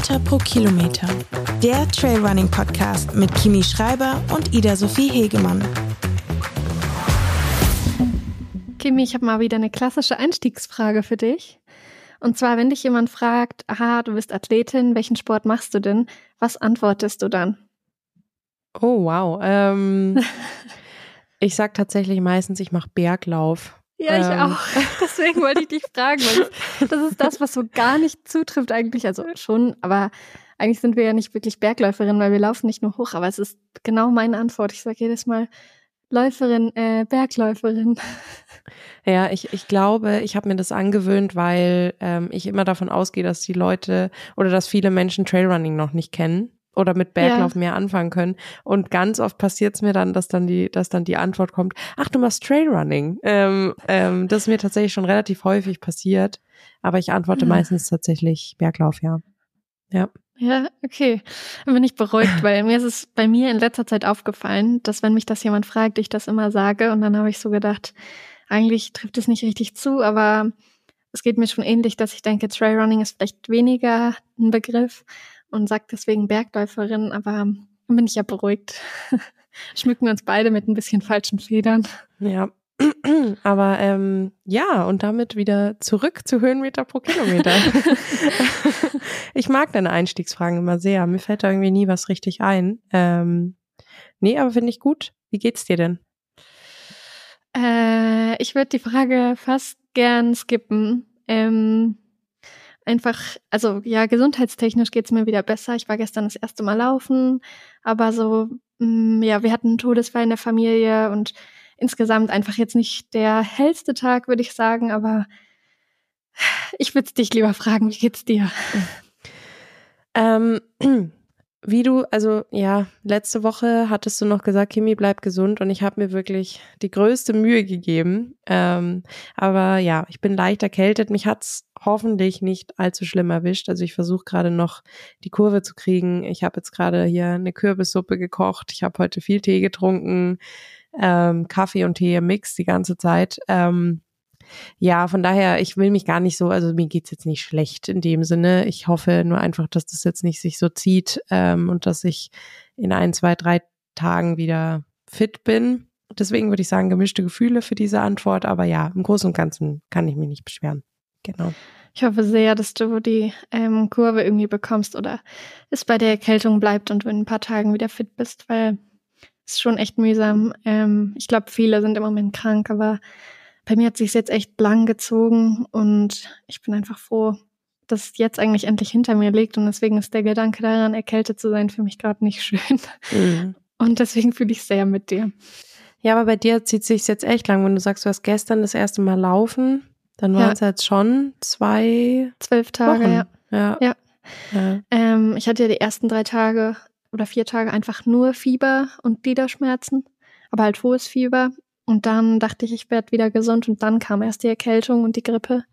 Höhenmeter pro Kilometer. Der Trailrunning Podcast mit Kimi Schreiber und Ida Sophie Hegemann. Kimi, ich habe mal wieder eine klassische Einstiegsfrage für dich. Und zwar, wenn dich jemand fragt, aha, du bist Athletin, welchen Sport machst du denn? Was antwortest du dann? Oh, wow. Ähm, ich sag tatsächlich meistens, ich mache Berglauf. Ja, ich ähm. auch. Deswegen wollte ich dich fragen, weil das ist das, was so gar nicht zutrifft eigentlich. Also schon, aber eigentlich sind wir ja nicht wirklich Bergläuferinnen, weil wir laufen nicht nur hoch. Aber es ist genau meine Antwort. Ich sage jedes Mal Läuferin, äh, Bergläuferin. Ja, ich, ich glaube, ich habe mir das angewöhnt, weil ähm, ich immer davon ausgehe, dass die Leute oder dass viele Menschen Trailrunning noch nicht kennen oder mit Berglauf ja. mehr anfangen können. Und ganz oft passiert es mir dann, dass dann die, dass dann die Antwort kommt, ach, du machst Trailrunning. Ähm, ähm, das ist mir tatsächlich schon relativ häufig passiert. Aber ich antworte mhm. meistens tatsächlich Berglauf, ja. Ja. Ja, okay. Dann bin ich beruhigt, weil mir ist es bei mir in letzter Zeit aufgefallen, dass wenn mich das jemand fragt, ich das immer sage. Und dann habe ich so gedacht, eigentlich trifft es nicht richtig zu, aber es geht mir schon ähnlich, dass ich denke, Trailrunning ist vielleicht weniger ein Begriff und sagt deswegen Bergläuferin, aber dann bin ich ja beruhigt. Schmücken wir uns beide mit ein bisschen falschen Federn. Ja. Aber ähm, ja, und damit wieder zurück zu Höhenmeter pro Kilometer. ich mag deine Einstiegsfragen immer sehr. Mir fällt da irgendwie nie was richtig ein. Ähm, nee, aber finde ich gut. Wie geht's dir denn? Äh, ich würde die Frage fast gern skippen. Ähm, einfach, also ja, gesundheitstechnisch geht's mir wieder besser. Ich war gestern das erste Mal laufen, aber so, mh, mm, ja, wir hatten einen Todesfall in der Familie und insgesamt einfach jetzt nicht der hellste Tag, würde ich sagen, aber ich würde dich lieber fragen, wie geht's dir? Ähm, wie du, also ja, letzte Woche hattest du noch gesagt, Kimi, bleib gesund und ich habe mir wirklich die größte Mühe gegeben. Ähm, aber ja, ich bin leicht erkältet. Mich hat's hoffentlich nicht allzu schlimm erwischt. Also ich versuche gerade noch die Kurve zu kriegen. Ich habe jetzt gerade hier eine Kürbissuppe gekocht. Ich habe heute viel Tee getrunken, ähm, Kaffee und Tee im Mix die ganze Zeit. Ähm, ja, von daher, ich will mich gar nicht so, also mir geht's jetzt nicht schlecht in dem Sinne. Ich hoffe nur einfach, dass das jetzt nicht sich so zieht ähm, und dass ich in ein, zwei, drei Tagen wieder fit bin. Deswegen würde ich sagen, gemischte Gefühle für diese Antwort. Aber ja, im Großen und Ganzen kann ich mich nicht beschweren. Genau. Ich hoffe sehr, dass du die ähm, Kurve irgendwie bekommst oder es bei der Erkältung bleibt und du in ein paar Tagen wieder fit bist, weil es ist schon echt mühsam. Ähm, ich glaube, viele sind im Moment krank, aber bei mir hat sich jetzt echt lang gezogen und ich bin einfach froh, dass es jetzt eigentlich endlich hinter mir liegt und deswegen ist der Gedanke daran, erkältet zu sein, für mich gerade nicht schön. Mhm. Und deswegen fühle ich sehr mit dir. Ja, aber bei dir zieht sich jetzt echt lang, wenn du sagst, du hast gestern das erste Mal laufen, dann waren es ja. jetzt schon zwei, zwölf Tage, Wochen. ja. Ja. ja. ja. Ähm, ich hatte ja die ersten drei Tage oder vier Tage einfach nur Fieber und Gliederschmerzen, aber halt hohes Fieber. Und dann dachte ich, ich werde wieder gesund und dann kam erst die Erkältung und die Grippe.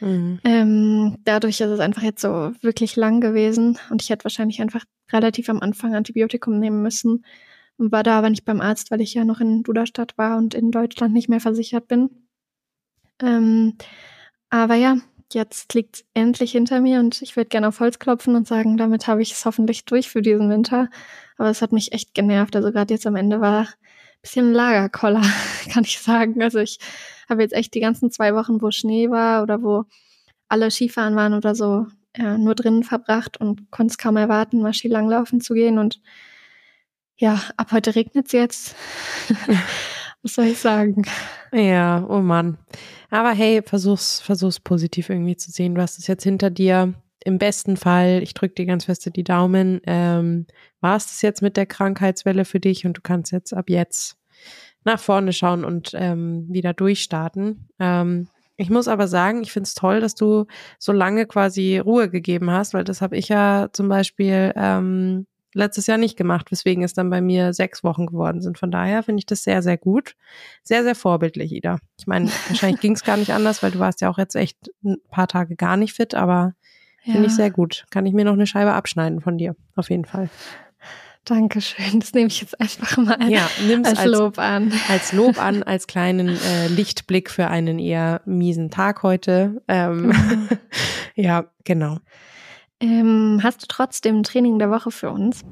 Mhm. Ähm, dadurch ist es einfach jetzt so wirklich lang gewesen und ich hätte wahrscheinlich einfach relativ am Anfang Antibiotikum nehmen müssen und war da aber nicht beim Arzt, weil ich ja noch in Duderstadt war und in Deutschland nicht mehr versichert bin. Ähm, aber ja, jetzt liegt endlich hinter mir und ich würde gerne auf Holz klopfen und sagen, damit habe ich es hoffentlich durch für diesen Winter. Aber es hat mich echt genervt. Also gerade jetzt am Ende war bisschen Lagerkoller, kann ich sagen. Also ich habe jetzt echt die ganzen zwei Wochen, wo Schnee war oder wo alle Skifahren waren oder so, ja, nur drinnen verbracht und konnte es kaum erwarten, mal Skilanglaufen zu gehen. Und ja, ab heute regnet es jetzt. Was soll ich sagen? Ja, oh Mann. Aber hey, versuch's, versuch's positiv irgendwie zu sehen. Du hast es jetzt hinter dir. Im besten Fall, ich drücke dir ganz feste die Daumen, ähm, war es das jetzt mit der Krankheitswelle für dich und du kannst jetzt ab jetzt nach vorne schauen und ähm, wieder durchstarten. Ähm, ich muss aber sagen, ich finde es toll, dass du so lange quasi Ruhe gegeben hast, weil das habe ich ja zum Beispiel ähm, letztes Jahr nicht gemacht, weswegen es dann bei mir sechs Wochen geworden sind. Von daher finde ich das sehr, sehr gut. Sehr, sehr vorbildlich, Ida. Ich meine, wahrscheinlich ging es gar nicht anders, weil du warst ja auch jetzt echt ein paar Tage gar nicht fit, aber ja. finde ich sehr gut. Kann ich mir noch eine Scheibe abschneiden von dir, auf jeden Fall. Dankeschön. Das nehme ich jetzt einfach mal ja, nimm's als, als Lob an. Als Lob an, als kleinen äh, Lichtblick für einen eher miesen Tag heute. Ähm, ja, genau. Ähm, hast du trotzdem ein Training der Woche für uns?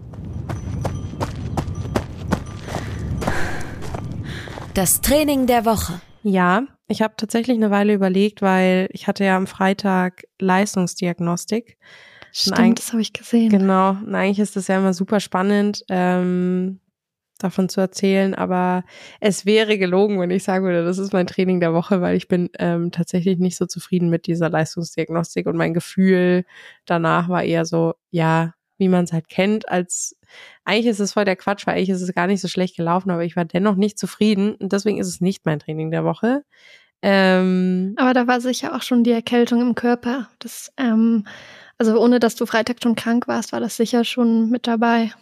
Das Training der Woche. Ja, ich habe tatsächlich eine Weile überlegt, weil ich hatte ja am Freitag Leistungsdiagnostik. Stimmt, das habe ich gesehen. Genau, und eigentlich ist das ja immer super spannend, ähm, davon zu erzählen, aber es wäre gelogen, wenn ich sagen würde, das ist mein Training der Woche, weil ich bin ähm, tatsächlich nicht so zufrieden mit dieser Leistungsdiagnostik und mein Gefühl danach war eher so, ja, wie man es halt kennt, als eigentlich ist es voll der Quatsch, weil eigentlich ist es gar nicht so schlecht gelaufen, aber ich war dennoch nicht zufrieden und deswegen ist es nicht mein Training der Woche. Ähm, aber da war sicher auch schon die Erkältung im Körper. Das, ähm, also ohne dass du Freitag schon krank warst, war das sicher schon mit dabei.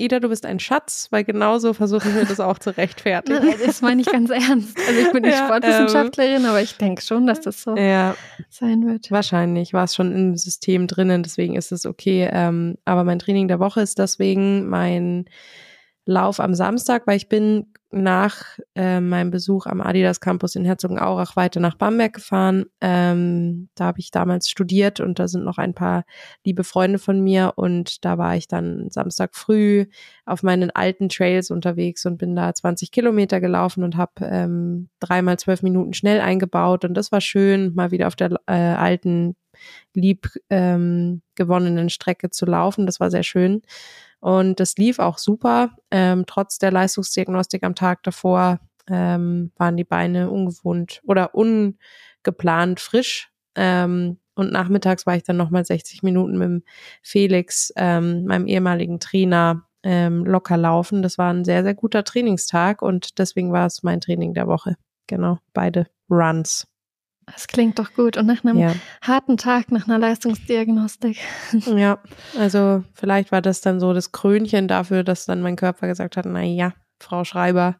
Ida, du bist ein Schatz, weil genauso versuche ich mir das auch zu rechtfertigen. das meine ich ganz ernst. Also ich bin nicht ja, Sportwissenschaftlerin, ähm, aber ich denke schon, dass das so ja, sein wird. Wahrscheinlich war es schon im System drinnen, deswegen ist es okay. Ähm, aber mein Training der Woche ist deswegen mein Lauf am Samstag, weil ich bin nach äh, meinem Besuch am Adidas Campus in Herzogenaurach weiter nach Bamberg gefahren. Ähm, da habe ich damals studiert und da sind noch ein paar liebe Freunde von mir und da war ich dann Samstag früh auf meinen alten Trails unterwegs und bin da 20 Kilometer gelaufen und habe ähm, dreimal zwölf Minuten schnell eingebaut und das war schön, mal wieder auf der äh, alten lieb ähm, gewonnenen Strecke zu laufen. Das war sehr schön. Und das lief auch super. Ähm, trotz der Leistungsdiagnostik am Tag davor ähm, waren die Beine ungewohnt oder ungeplant frisch. Ähm, und nachmittags war ich dann nochmal 60 Minuten mit Felix, ähm, meinem ehemaligen Trainer, ähm, locker laufen. Das war ein sehr, sehr guter Trainingstag und deswegen war es mein Training der Woche. Genau, beide Runs. Das klingt doch gut. Und nach einem ja. harten Tag, nach einer Leistungsdiagnostik. Ja, also vielleicht war das dann so das Krönchen dafür, dass dann mein Körper gesagt hat, na ja, Frau Schreiber,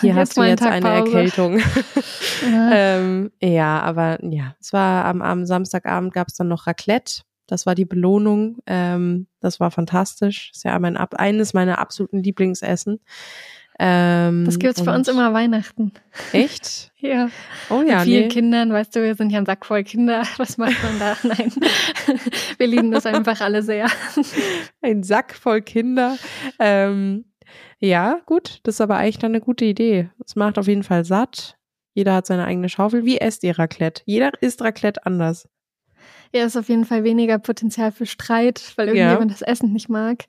hier jetzt hast du jetzt Tag eine Pause. Erkältung. ja. ähm, ja, aber ja, es war am, am Samstagabend gab es dann noch Raclette. Das war die Belohnung. Ähm, das war fantastisch. Das ist ja mein, eines meiner absoluten Lieblingsessen. Ähm, das gibt's bei uns immer Weihnachten. Echt? ja. Oh ja. Mit vielen nee. Kindern, weißt du, wir sind ja ein Sack voll Kinder. Was macht man da? Nein. wir lieben das einfach alle sehr. ein Sack voll Kinder. Ähm, ja, gut. Das ist aber eigentlich dann eine gute Idee. Es macht auf jeden Fall satt. Jeder hat seine eigene Schaufel. Wie esst ihr Raclette? Jeder isst Raclette anders. Ja, ist auf jeden Fall weniger Potenzial für Streit, weil irgendjemand ja. das Essen nicht mag.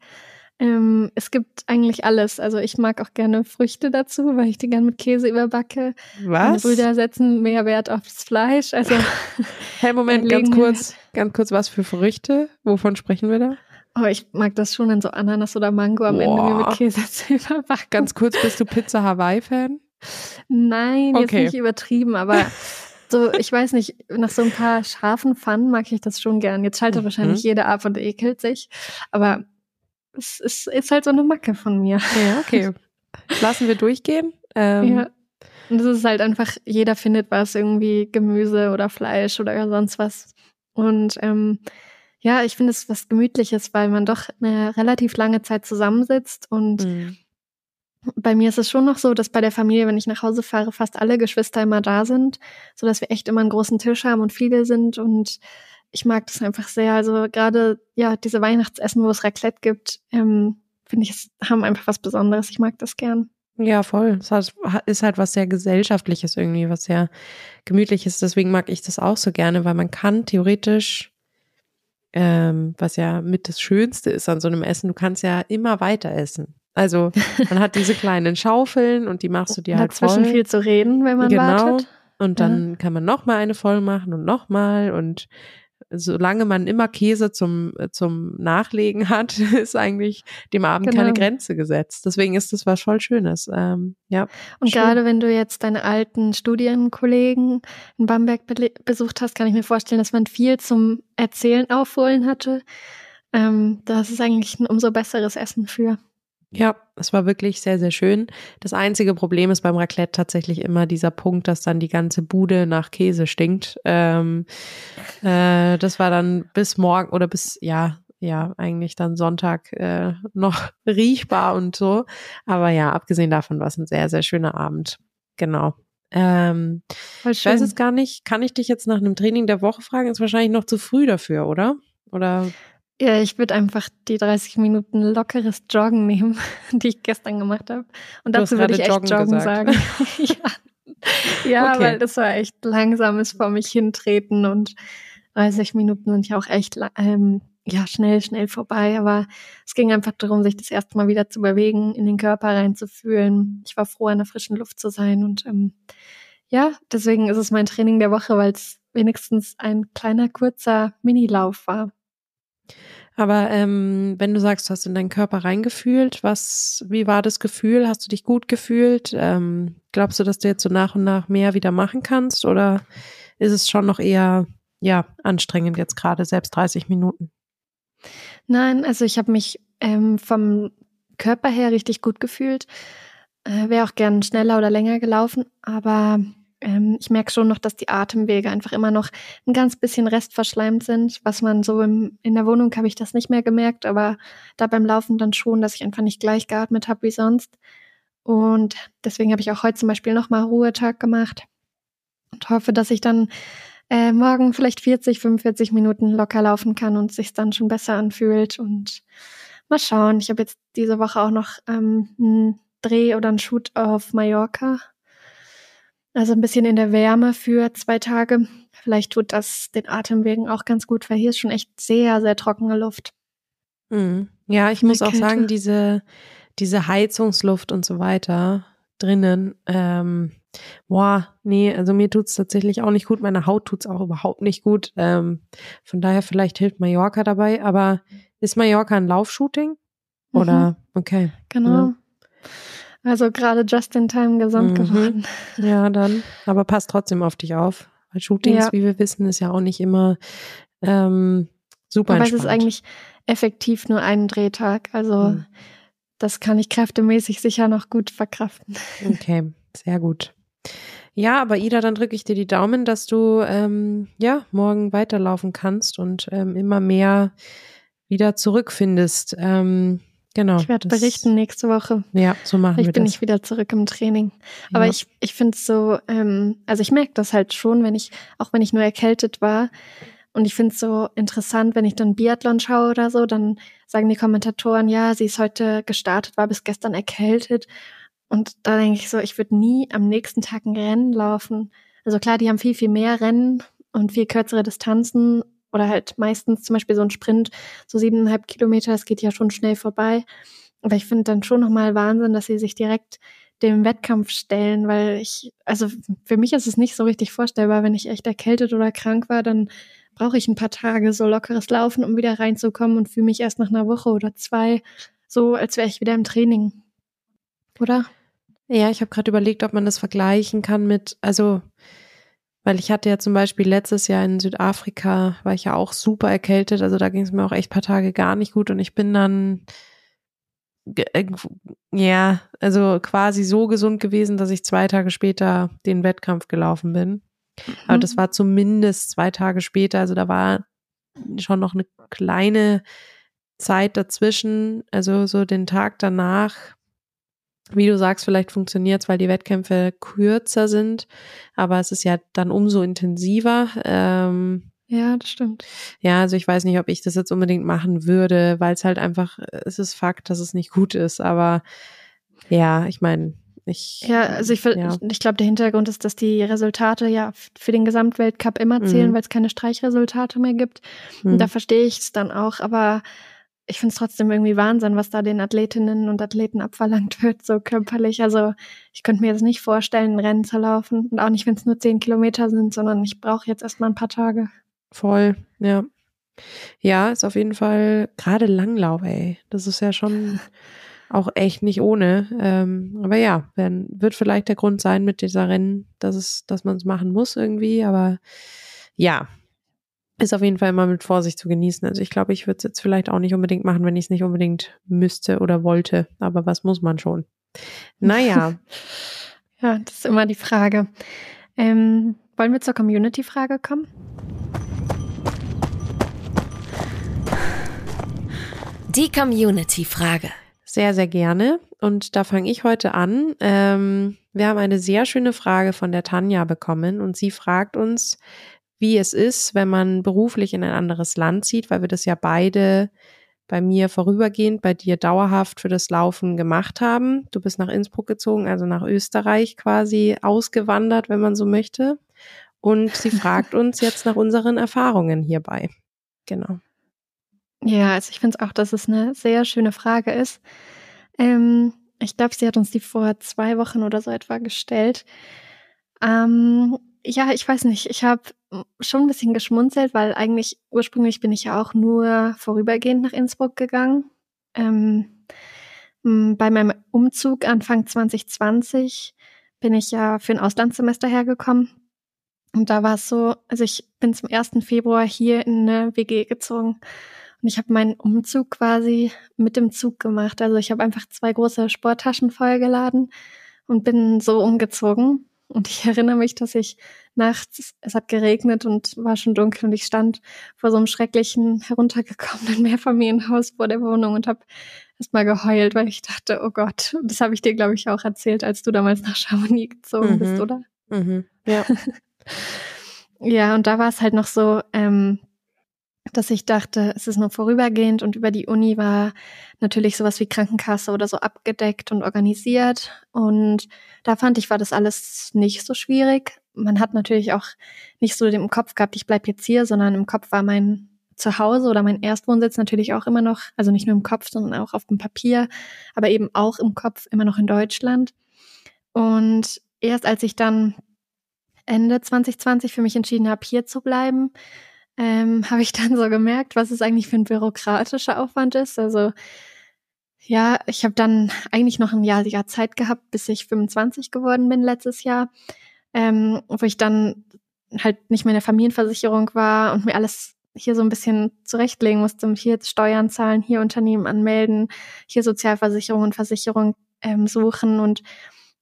Ähm, es gibt eigentlich alles. Also ich mag auch gerne Früchte dazu, weil ich die gerne mit Käse überbacke. Was? Meine Brüder setzen mehr Wert aufs Fleisch. Also hey, Moment, ganz kurz, ganz kurz, was für Früchte? Wovon sprechen wir da? Oh, ich mag das schon in so Ananas oder Mango am Boah. Ende mir mit Käse zu überbacken. Ganz kurz, bist du Pizza Hawaii-Fan? Nein, okay. jetzt nicht übertrieben, aber so, ich weiß nicht, nach so ein paar scharfen Pfannen mag ich das schon gern. Jetzt schaltet mhm. wahrscheinlich jeder ab und ekelt sich. Aber es ist, ist halt so eine Macke von mir. Ja, okay. Lassen wir durchgehen. Ähm, ja. Und es ist halt einfach, jeder findet was, irgendwie Gemüse oder Fleisch oder sonst was. Und ähm, ja, ich finde es was Gemütliches, weil man doch eine relativ lange Zeit zusammensitzt und mhm. Bei mir ist es schon noch so, dass bei der Familie, wenn ich nach Hause fahre, fast alle Geschwister immer da sind, so dass wir echt immer einen großen Tisch haben und viele sind und ich mag das einfach sehr. Also gerade ja diese Weihnachtsessen, wo es Raclette gibt, ähm, finde ich, haben einfach was Besonderes. Ich mag das gern. Ja, voll. Es ist halt was sehr gesellschaftliches irgendwie, was sehr gemütliches. Deswegen mag ich das auch so gerne, weil man kann theoretisch, ähm, was ja mit das Schönste ist an so einem Essen, du kannst ja immer weiter essen. Also man hat diese kleinen Schaufeln und die machst du dir halt voll. Dazwischen viel zu reden, wenn man genau. wartet. Und dann ja. kann man noch mal eine voll machen und noch mal und solange man immer Käse zum, äh, zum Nachlegen hat, ist eigentlich dem Abend genau. keine Grenze gesetzt. Deswegen ist das was voll Schönes. Ähm, ja. Und schön. gerade wenn du jetzt deine alten Studienkollegen in Bamberg be besucht hast, kann ich mir vorstellen, dass man viel zum Erzählen aufholen hatte. Ähm, das ist eigentlich ein umso besseres Essen für. Ja, es war wirklich sehr, sehr schön. Das einzige Problem ist beim Raclette tatsächlich immer dieser Punkt, dass dann die ganze Bude nach Käse stinkt. Ähm, äh, das war dann bis morgen oder bis, ja, ja, eigentlich dann Sonntag äh, noch riechbar und so. Aber ja, abgesehen davon war es ein sehr, sehr schöner Abend. Genau. Ähm, ich weiß es gar nicht. Kann ich dich jetzt nach einem Training der Woche fragen? Ist wahrscheinlich noch zu früh dafür, oder? Oder? Ja, ich würde einfach die 30 Minuten lockeres Joggen nehmen, die ich gestern gemacht habe. Und dazu würde ich echt Joggen, joggen sagen. ja, ja okay. weil das war echt langsames vor mich hintreten und 30 Minuten sind ja auch echt ähm, ja, schnell, schnell vorbei. Aber es ging einfach darum, sich das erste Mal wieder zu bewegen, in den Körper reinzufühlen. Ich war froh, in der frischen Luft zu sein. Und ähm, ja, deswegen ist es mein Training der Woche, weil es wenigstens ein kleiner, kurzer Minilauf war. Aber ähm, wenn du sagst, du hast in deinen Körper reingefühlt, was, wie war das Gefühl? Hast du dich gut gefühlt? Ähm, glaubst du, dass du jetzt so nach und nach mehr wieder machen kannst? Oder ist es schon noch eher, ja, anstrengend jetzt gerade, selbst 30 Minuten? Nein, also ich habe mich ähm, vom Körper her richtig gut gefühlt. Äh, Wäre auch gern schneller oder länger gelaufen, aber ähm, ich merke schon noch, dass die Atemwege einfach immer noch ein ganz bisschen restverschleimt sind. Was man so im, in der Wohnung habe ich das nicht mehr gemerkt, aber da beim Laufen dann schon, dass ich einfach nicht gleich geatmet habe wie sonst. Und deswegen habe ich auch heute zum Beispiel nochmal Ruhetag gemacht und hoffe, dass ich dann äh, morgen vielleicht 40, 45 Minuten locker laufen kann und sich dann schon besser anfühlt. Und mal schauen. Ich habe jetzt diese Woche auch noch ähm, einen Dreh oder einen Shoot auf Mallorca. Also ein bisschen in der Wärme für zwei Tage. Vielleicht tut das den Atemwegen auch ganz gut, weil hier ist schon echt sehr, sehr trockene Luft. Mhm. Ja, ich muss auch sagen, diese, diese Heizungsluft und so weiter drinnen, ähm, Boah, nee, also mir tut's tatsächlich auch nicht gut. Meine Haut tut's auch überhaupt nicht gut. Ähm, von daher vielleicht hilft Mallorca dabei. Aber ist Mallorca ein Laufshooting? Oder? Mhm. Okay. Genau. Ja. Also gerade just in time gesund mhm. geworden. Ja, dann. Aber passt trotzdem auf dich auf. Weil Shootings, ja. wie wir wissen, ist ja auch nicht immer ähm, super Aber entspannt. es ist eigentlich effektiv nur ein Drehtag. Also mhm. das kann ich kräftemäßig sicher noch gut verkraften. Okay, sehr gut. Ja, aber Ida, dann drücke ich dir die Daumen, dass du ähm, ja morgen weiterlaufen kannst und ähm, immer mehr wieder zurückfindest. Ähm, genau. Ich werde berichten nächste Woche. Ja, so machen Vielleicht wir bin das. ich wieder zurück im Training. Aber ja. ich, ich finde es so, ähm, also ich merke das halt schon, wenn ich, auch wenn ich nur erkältet war. Und ich finde es so interessant, wenn ich dann Biathlon schaue oder so, dann sagen die Kommentatoren, ja, sie ist heute gestartet, war bis gestern erkältet. Und da denke ich so, ich würde nie am nächsten Tag ein Rennen laufen. Also klar, die haben viel, viel mehr Rennen und viel kürzere Distanzen oder halt meistens zum Beispiel so ein Sprint, so siebeneinhalb Kilometer, das geht ja schon schnell vorbei. Aber ich finde dann schon nochmal Wahnsinn, dass sie sich direkt dem Wettkampf stellen, weil ich, also für mich ist es nicht so richtig vorstellbar, wenn ich echt erkältet oder krank war, dann brauche ich ein paar Tage so lockeres Laufen, um wieder reinzukommen und fühle mich erst nach einer Woche oder zwei so, als wäre ich wieder im Training. Oder? Ja, ich habe gerade überlegt, ob man das vergleichen kann mit, also, weil ich hatte ja zum Beispiel letztes Jahr in Südafrika, war ich ja auch super erkältet, also da ging es mir auch echt paar Tage gar nicht gut und ich bin dann äh, ja, also quasi so gesund gewesen, dass ich zwei Tage später den Wettkampf gelaufen bin. Aber das mhm. war zumindest zwei Tage später, also da war schon noch eine kleine Zeit dazwischen, also so den Tag danach wie du sagst, vielleicht funktioniert es, weil die Wettkämpfe kürzer sind, aber es ist ja dann umso intensiver. Ähm, ja, das stimmt. Ja, also ich weiß nicht, ob ich das jetzt unbedingt machen würde, weil es halt einfach, es ist Fakt, dass es nicht gut ist, aber ja, ich meine, ich. Ja, also ich, ja. ich glaube, der Hintergrund ist, dass die Resultate ja für den Gesamtweltcup immer zählen, mhm. weil es keine Streichresultate mehr gibt. Mhm. Und da verstehe ich es dann auch, aber ich finde es trotzdem irgendwie Wahnsinn, was da den Athletinnen und Athleten abverlangt wird, so körperlich. Also ich könnte mir jetzt nicht vorstellen, ein Rennen zu laufen. Und auch nicht, wenn es nur zehn Kilometer sind, sondern ich brauche jetzt erstmal ein paar Tage. Voll, ja. Ja, ist auf jeden Fall gerade Langlauf, ey. Das ist ja schon auch echt nicht ohne. Ähm, aber ja, wenn, wird vielleicht der Grund sein mit dieser Rennen, dass es, dass man es machen muss irgendwie. Aber ja, ist auf jeden Fall immer mit Vorsicht zu genießen. Also ich glaube, ich würde es jetzt vielleicht auch nicht unbedingt machen, wenn ich es nicht unbedingt müsste oder wollte. Aber was muss man schon? Naja. ja, das ist immer die Frage. Ähm, wollen wir zur Community-Frage kommen? Die Community-Frage. Sehr, sehr gerne. Und da fange ich heute an. Ähm, wir haben eine sehr schöne Frage von der Tanja bekommen und sie fragt uns, wie es ist, wenn man beruflich in ein anderes Land zieht, weil wir das ja beide bei mir vorübergehend, bei dir dauerhaft für das Laufen gemacht haben. Du bist nach Innsbruck gezogen, also nach Österreich quasi ausgewandert, wenn man so möchte. Und sie fragt uns jetzt nach unseren Erfahrungen hierbei. Genau. Ja, also ich finde es auch, dass es eine sehr schöne Frage ist. Ähm, ich glaube, sie hat uns die vor zwei Wochen oder so etwa gestellt. Ähm, ja, ich weiß nicht. Ich habe schon ein bisschen geschmunzelt, weil eigentlich ursprünglich bin ich ja auch nur vorübergehend nach Innsbruck gegangen. Ähm, bei meinem Umzug Anfang 2020 bin ich ja für ein Auslandssemester hergekommen. Und da war es so, also ich bin zum 1. Februar hier in eine WG gezogen. Und ich habe meinen Umzug quasi mit dem Zug gemacht. Also ich habe einfach zwei große Sporttaschen vollgeladen und bin so umgezogen. Und ich erinnere mich, dass ich nachts, es hat geregnet und war schon dunkel und ich stand vor so einem schrecklichen, heruntergekommenen Mehrfamilienhaus vor der Wohnung und habe erstmal geheult, weil ich dachte, oh Gott, das habe ich dir, glaube ich, auch erzählt, als du damals nach Chamonix gezogen mhm. bist, oder? Mhm. Ja. ja, und da war es halt noch so, ähm, dass ich dachte, es ist nur vorübergehend und über die Uni war natürlich sowas wie Krankenkasse oder so abgedeckt und organisiert. Und da fand ich, war das alles nicht so schwierig. Man hat natürlich auch nicht so im Kopf gehabt, ich bleib jetzt hier, sondern im Kopf war mein Zuhause oder mein Erstwohnsitz natürlich auch immer noch, also nicht nur im Kopf, sondern auch auf dem Papier, aber eben auch im Kopf immer noch in Deutschland. Und erst als ich dann Ende 2020 für mich entschieden habe, hier zu bleiben, ähm, habe ich dann so gemerkt, was es eigentlich für ein bürokratischer Aufwand ist. Also ja, ich habe dann eigentlich noch ein Jahr, Jahr Zeit gehabt, bis ich 25 geworden bin letztes Jahr, ähm, wo ich dann halt nicht mehr in der Familienversicherung war und mir alles hier so ein bisschen zurechtlegen musste, und hier Steuern zahlen, hier Unternehmen anmelden, hier Sozialversicherung und Versicherung ähm, suchen und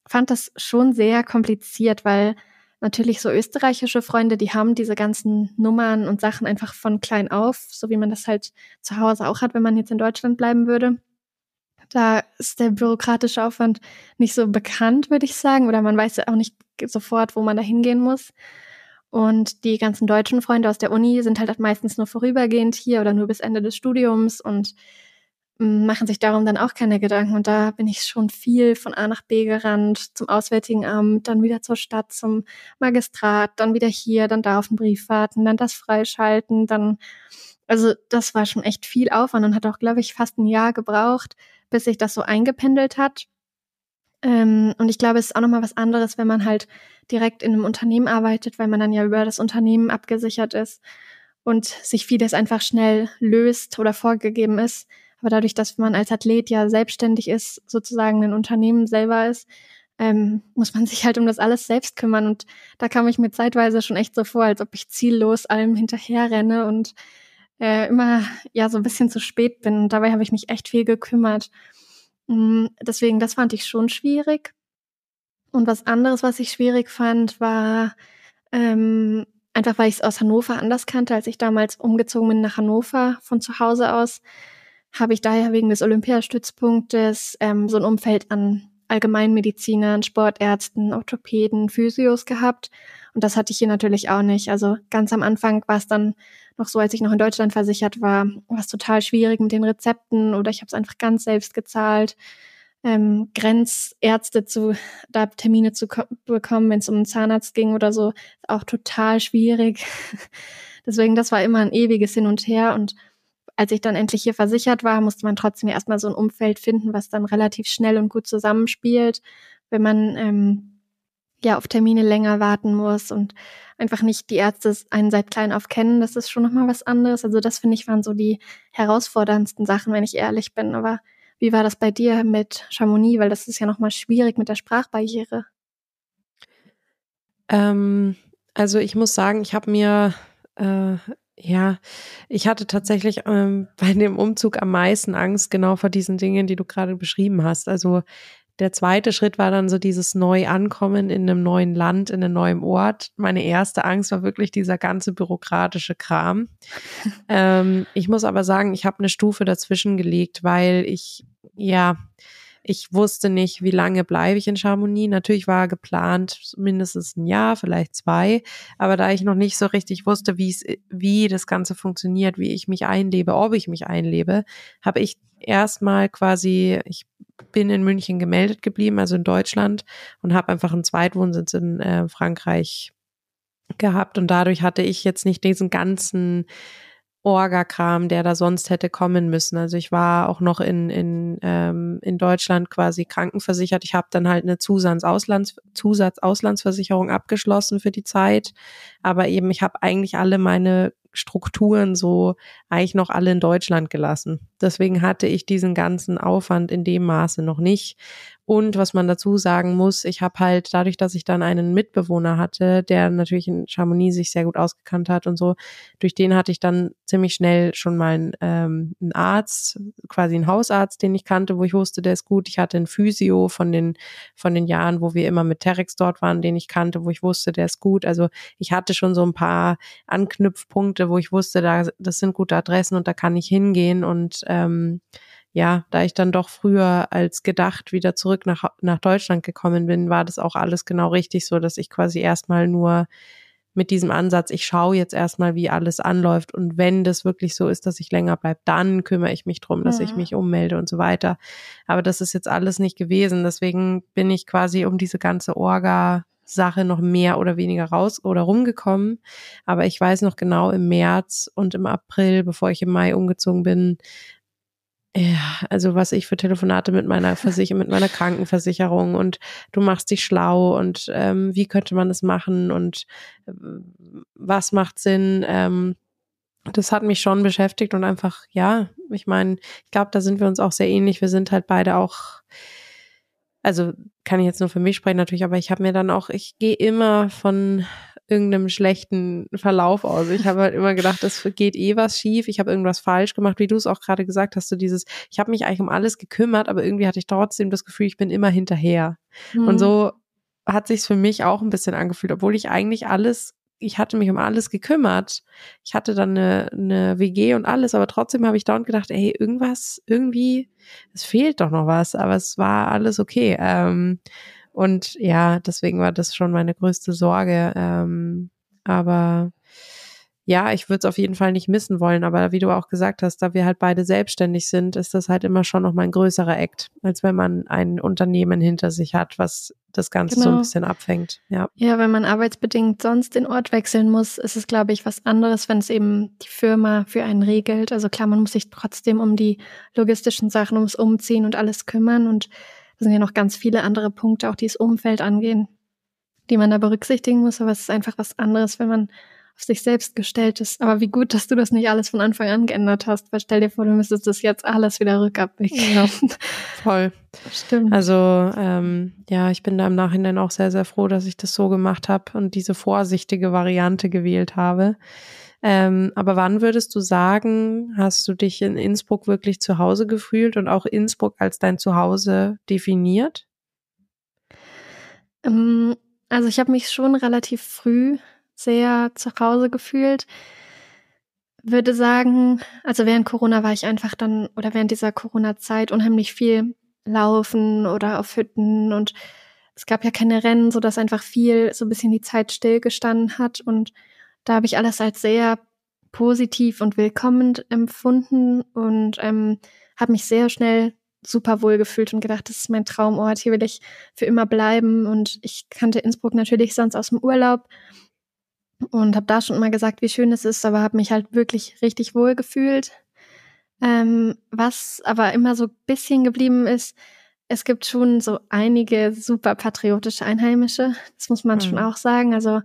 fand das schon sehr kompliziert, weil natürlich so österreichische Freunde, die haben diese ganzen Nummern und Sachen einfach von klein auf, so wie man das halt zu Hause auch hat, wenn man jetzt in Deutschland bleiben würde. Da ist der bürokratische Aufwand nicht so bekannt, würde ich sagen, oder man weiß ja auch nicht sofort, wo man da hingehen muss. Und die ganzen deutschen Freunde aus der Uni sind halt meistens nur vorübergehend hier oder nur bis Ende des Studiums und machen sich darum dann auch keine Gedanken. Und da bin ich schon viel von A nach B gerannt, zum Auswärtigen Amt, dann wieder zur Stadt, zum Magistrat, dann wieder hier, dann da auf den Brief warten, dann das freischalten, dann, also das war schon echt viel Aufwand und hat auch, glaube ich, fast ein Jahr gebraucht, bis sich das so eingependelt hat. Ähm, und ich glaube, es ist auch nochmal was anderes, wenn man halt direkt in einem Unternehmen arbeitet, weil man dann ja über das Unternehmen abgesichert ist und sich vieles einfach schnell löst oder vorgegeben ist aber dadurch, dass man als Athlet ja selbstständig ist, sozusagen ein Unternehmen selber ist, ähm, muss man sich halt um das alles selbst kümmern. Und da kam ich mir zeitweise schon echt so vor, als ob ich ziellos allem hinterher renne und äh, immer ja so ein bisschen zu spät bin. Und dabei habe ich mich echt viel gekümmert. Mhm, deswegen, das fand ich schon schwierig. Und was anderes, was ich schwierig fand, war ähm, einfach, weil ich es aus Hannover anders kannte, als ich damals umgezogen bin nach Hannover von zu Hause aus habe ich daher wegen des Olympiastützpunktes ähm, so ein Umfeld an Allgemeinmedizinern, Sportärzten, Orthopäden, Physios gehabt. Und das hatte ich hier natürlich auch nicht. Also ganz am Anfang war es dann noch so, als ich noch in Deutschland versichert war, war es total schwierig mit den Rezepten oder ich habe es einfach ganz selbst gezahlt. Ähm, Grenzärzte zu, da Termine zu bekommen, wenn es um einen Zahnarzt ging oder so, auch total schwierig. Deswegen, das war immer ein ewiges Hin und Her und als ich dann endlich hier versichert war, musste man trotzdem erstmal so ein Umfeld finden, was dann relativ schnell und gut zusammenspielt, wenn man ähm, ja auf Termine länger warten muss und einfach nicht die Ärzte einen seit klein auf kennen, das ist schon nochmal was anderes. Also das finde ich waren so die herausforderndsten Sachen, wenn ich ehrlich bin. Aber wie war das bei dir mit Chamonix? Weil das ist ja nochmal schwierig mit der Sprachbarriere. Ähm, also ich muss sagen, ich habe mir äh, ja, ich hatte tatsächlich ähm, bei dem Umzug am meisten Angst genau vor diesen Dingen, die du gerade beschrieben hast. Also der zweite Schritt war dann so dieses Neuankommen in einem neuen Land, in einem neuen Ort. Meine erste Angst war wirklich dieser ganze bürokratische Kram. ähm, ich muss aber sagen, ich habe eine Stufe dazwischen gelegt, weil ich, ja, ich wusste nicht, wie lange bleibe ich in Chamonix. Natürlich war geplant mindestens ein Jahr, vielleicht zwei. Aber da ich noch nicht so richtig wusste, wie es, wie das Ganze funktioniert, wie ich mich einlebe, ob ich mich einlebe, habe ich erstmal quasi, ich bin in München gemeldet geblieben, also in Deutschland, und habe einfach einen Zweitwohnsitz in äh, Frankreich gehabt. Und dadurch hatte ich jetzt nicht diesen ganzen Orga-Kram, der da sonst hätte kommen müssen. Also ich war auch noch in, in, ähm, in Deutschland quasi krankenversichert. Ich habe dann halt eine Zusatzauslands Zusatzauslandsversicherung abgeschlossen für die Zeit. Aber eben, ich habe eigentlich alle meine Strukturen so eigentlich noch alle in Deutschland gelassen. Deswegen hatte ich diesen ganzen Aufwand in dem Maße noch nicht. Und was man dazu sagen muss, ich habe halt dadurch, dass ich dann einen Mitbewohner hatte, der natürlich in Chamonix sich sehr gut ausgekannt hat und so, durch den hatte ich dann ziemlich schnell schon mal einen, ähm, einen Arzt, quasi einen Hausarzt, den ich kannte, wo ich wusste, der ist gut. Ich hatte einen Physio von den von den Jahren, wo wir immer mit Terex dort waren, den ich kannte, wo ich wusste, der ist gut. Also ich hatte schon so ein paar Anknüpfpunkte, wo ich wusste, da das sind gute Adressen und da kann ich hingehen und ähm, ja, da ich dann doch früher als gedacht wieder zurück nach, nach Deutschland gekommen bin, war das auch alles genau richtig so, dass ich quasi erstmal nur mit diesem Ansatz, ich schaue jetzt erstmal, wie alles anläuft und wenn das wirklich so ist, dass ich länger bleibe, dann kümmere ich mich drum, dass ja. ich mich ummelde und so weiter. Aber das ist jetzt alles nicht gewesen. Deswegen bin ich quasi um diese ganze Orga Sache noch mehr oder weniger raus oder rumgekommen. Aber ich weiß noch genau im März und im April, bevor ich im Mai umgezogen bin, ja, also was ich für Telefonate mit meiner Versicherung, mit meiner Krankenversicherung und du machst dich schlau und ähm, wie könnte man das machen und äh, was macht Sinn? Ähm, das hat mich schon beschäftigt und einfach, ja, ich meine, ich glaube, da sind wir uns auch sehr ähnlich. Wir sind halt beide auch, also kann ich jetzt nur für mich sprechen natürlich, aber ich habe mir dann auch, ich gehe immer von irgendeinem schlechten Verlauf aus. Ich habe halt immer gedacht, es geht eh was schief, ich habe irgendwas falsch gemacht, wie du es auch gerade gesagt hast, so dieses, ich habe mich eigentlich um alles gekümmert, aber irgendwie hatte ich trotzdem das Gefühl, ich bin immer hinterher. Mhm. Und so hat sich's für mich auch ein bisschen angefühlt, obwohl ich eigentlich alles ich hatte mich um alles gekümmert. Ich hatte dann eine, eine WG und alles, aber trotzdem habe ich dauernd gedacht, ey, irgendwas, irgendwie, es fehlt doch noch was, aber es war alles okay. Ähm, und ja, deswegen war das schon meine größte Sorge. Ähm, aber ja, ich würde es auf jeden Fall nicht missen wollen. Aber wie du auch gesagt hast, da wir halt beide selbstständig sind, ist das halt immer schon noch mal ein größerer Act, als wenn man ein Unternehmen hinter sich hat, was das Ganze genau. so ein genau. bisschen abfängt. Ja. ja, wenn man arbeitsbedingt sonst den Ort wechseln muss, ist es, glaube ich, was anderes, wenn es eben die Firma für einen regelt. Also klar, man muss sich trotzdem um die logistischen Sachen, ums Umziehen und alles kümmern und da sind ja noch ganz viele andere Punkte, auch die das Umfeld angehen, die man da berücksichtigen muss. Aber es ist einfach was anderes, wenn man auf sich selbst gestellt ist. Aber wie gut, dass du das nicht alles von Anfang an geändert hast, weil stell dir vor, du müsstest das jetzt alles wieder rückabwickeln. Ja, voll. Stimmt. Also ähm, ja, ich bin da im Nachhinein auch sehr, sehr froh, dass ich das so gemacht habe und diese vorsichtige Variante gewählt habe. Ähm, aber wann würdest du sagen, hast du dich in Innsbruck wirklich zu Hause gefühlt und auch Innsbruck als dein Zuhause definiert? Ähm, also ich habe mich schon relativ früh sehr zu Hause gefühlt. Würde sagen, also während Corona war ich einfach dann oder während dieser Corona-Zeit unheimlich viel laufen oder auf Hütten und es gab ja keine Rennen, so dass einfach viel so ein bisschen die Zeit stillgestanden hat und da habe ich alles als sehr positiv und willkommen empfunden und ähm, habe mich sehr schnell super wohl gefühlt und gedacht, das ist mein Traumort, hier will ich für immer bleiben. Und ich kannte Innsbruck natürlich sonst aus dem Urlaub und habe da schon mal gesagt, wie schön es ist, aber habe mich halt wirklich richtig wohl gefühlt. Ähm, was aber immer so bisschen geblieben ist, es gibt schon so einige super patriotische Einheimische, das muss man mhm. schon auch sagen. Also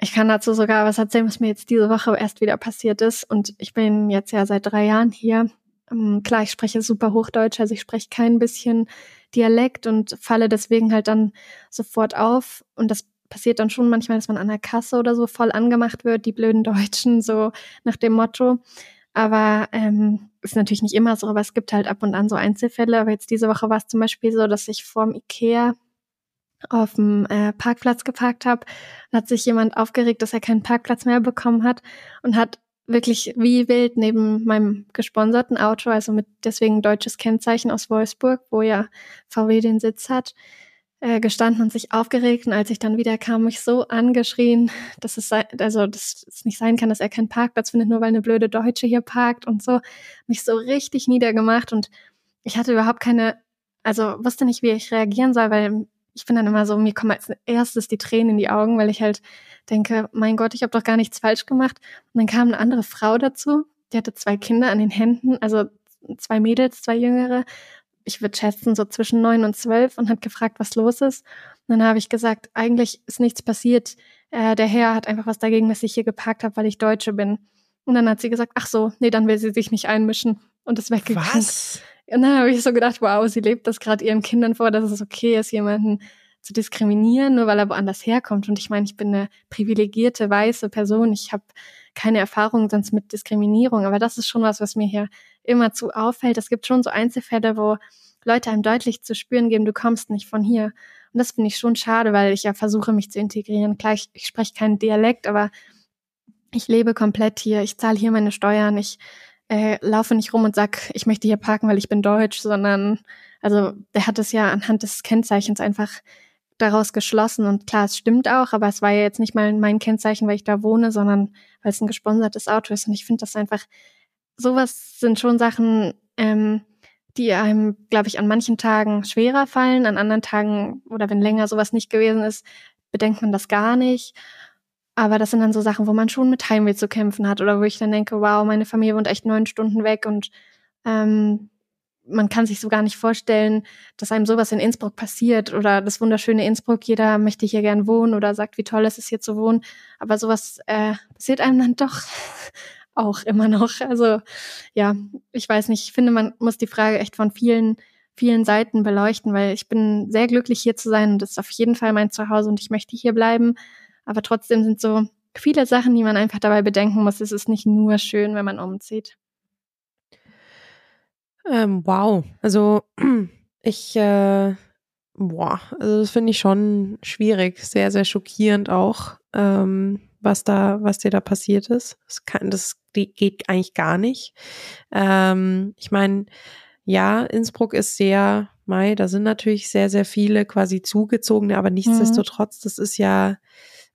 ich kann dazu sogar was erzählen, was mir jetzt diese Woche erst wieder passiert ist. Und ich bin jetzt ja seit drei Jahren hier. Ähm, klar, ich spreche super Hochdeutsch, also ich spreche kein bisschen Dialekt und falle deswegen halt dann sofort auf. Und das passiert dann schon manchmal, dass man an der Kasse oder so voll angemacht wird, die blöden Deutschen, so nach dem Motto. Aber ähm, ist natürlich nicht immer so, aber es gibt halt ab und an so Einzelfälle. Aber jetzt diese Woche war es zum Beispiel so, dass ich vorm Ikea auf dem äh, Parkplatz geparkt habe, hat sich jemand aufgeregt, dass er keinen Parkplatz mehr bekommen hat und hat wirklich wie wild neben meinem gesponserten Auto, also mit deswegen deutsches Kennzeichen aus Wolfsburg, wo ja VW den Sitz hat, äh, gestanden und sich aufgeregt. Und als ich dann wieder kam, mich so angeschrien, dass es sei, also dass es nicht sein kann, dass er keinen Parkplatz findet, nur weil eine blöde Deutsche hier parkt und so, mich so richtig niedergemacht und ich hatte überhaupt keine, also wusste nicht, wie ich reagieren soll, weil ich bin dann immer so, mir kommen als erstes die Tränen in die Augen, weil ich halt denke, mein Gott, ich habe doch gar nichts falsch gemacht. Und dann kam eine andere Frau dazu, die hatte zwei Kinder an den Händen, also zwei Mädels, zwei Jüngere. Ich würde schätzen, so zwischen neun und zwölf und hat gefragt, was los ist. Und dann habe ich gesagt, eigentlich ist nichts passiert. Äh, der Herr hat einfach was dagegen, dass ich hier geparkt habe, weil ich Deutsche bin. Und dann hat sie gesagt, ach so, nee, dann will sie sich nicht einmischen und ist weggegangen. Was? Und dann habe ich so gedacht, wow, sie lebt das gerade ihren Kindern vor, dass es okay ist, jemanden zu diskriminieren, nur weil er woanders herkommt. Und ich meine, ich bin eine privilegierte weiße Person. Ich habe keine Erfahrung sonst mit Diskriminierung. Aber das ist schon was, was mir hier immer zu auffällt. Es gibt schon so Einzelfälle, wo Leute einem deutlich zu spüren geben, du kommst nicht von hier. Und das finde ich schon schade, weil ich ja versuche, mich zu integrieren. Klar, ich, ich spreche keinen Dialekt, aber ich lebe komplett hier. Ich zahle hier meine Steuern. Ich äh, laufe nicht rum und sag, ich möchte hier parken, weil ich bin deutsch, sondern also der hat es ja anhand des Kennzeichens einfach daraus geschlossen und klar, es stimmt auch, aber es war ja jetzt nicht mal mein Kennzeichen, weil ich da wohne, sondern weil es ein gesponsertes Auto ist und ich finde das einfach, sowas sind schon Sachen, ähm, die einem, glaube ich, an manchen Tagen schwerer fallen, an anderen Tagen oder wenn länger sowas nicht gewesen ist, bedenkt man das gar nicht. Aber das sind dann so Sachen, wo man schon mit Heimweh zu kämpfen hat oder wo ich dann denke, wow, meine Familie wohnt echt neun Stunden weg und ähm, man kann sich so gar nicht vorstellen, dass einem sowas in Innsbruck passiert oder das wunderschöne Innsbruck, jeder möchte hier gern wohnen oder sagt, wie toll es ist, hier zu wohnen. Aber sowas äh, passiert einem dann doch auch immer noch. Also ja, ich weiß nicht, ich finde, man muss die Frage echt von vielen, vielen Seiten beleuchten, weil ich bin sehr glücklich hier zu sein und das ist auf jeden Fall mein Zuhause und ich möchte hier bleiben. Aber trotzdem sind so viele Sachen, die man einfach dabei bedenken muss. Es ist nicht nur schön, wenn man umzieht. Ähm, wow. Also ich, äh, boah, also das finde ich schon schwierig, sehr, sehr schockierend auch, ähm, was da, was dir da passiert ist. Das, kann, das geht eigentlich gar nicht. Ähm, ich meine, ja, Innsbruck ist sehr, Mai, da sind natürlich sehr, sehr viele quasi zugezogene, aber mhm. nichtsdestotrotz, das ist ja,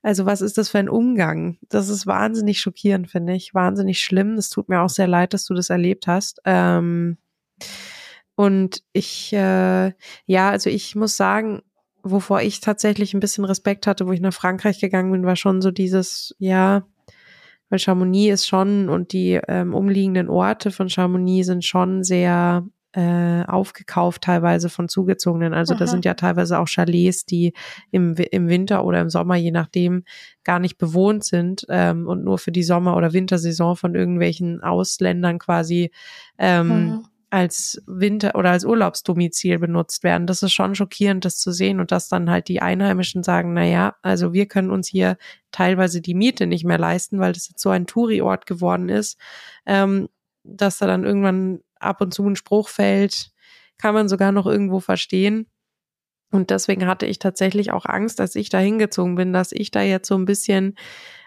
also was ist das für ein Umgang? Das ist wahnsinnig schockierend, finde ich. Wahnsinnig schlimm. Es tut mir auch sehr leid, dass du das erlebt hast. Ähm, und ich, äh, ja, also ich muss sagen, wovor ich tatsächlich ein bisschen Respekt hatte, wo ich nach Frankreich gegangen bin, war schon so dieses, ja, weil Chamonix ist schon und die ähm, umliegenden Orte von Chamonix sind schon sehr äh, aufgekauft teilweise von Zugezogenen. Also Aha. da sind ja teilweise auch Chalets, die im, im Winter oder im Sommer, je nachdem, gar nicht bewohnt sind ähm, und nur für die Sommer- oder Wintersaison von irgendwelchen Ausländern quasi ähm, mhm als Winter- oder als Urlaubsdomizil benutzt werden. Das ist schon schockierend, das zu sehen und dass dann halt die Einheimischen sagen, na ja, also wir können uns hier teilweise die Miete nicht mehr leisten, weil das jetzt so ein Touri-Ort geworden ist, ähm, dass da dann irgendwann ab und zu ein Spruch fällt, kann man sogar noch irgendwo verstehen. Und deswegen hatte ich tatsächlich auch Angst, als ich da hingezogen bin, dass ich da jetzt so ein bisschen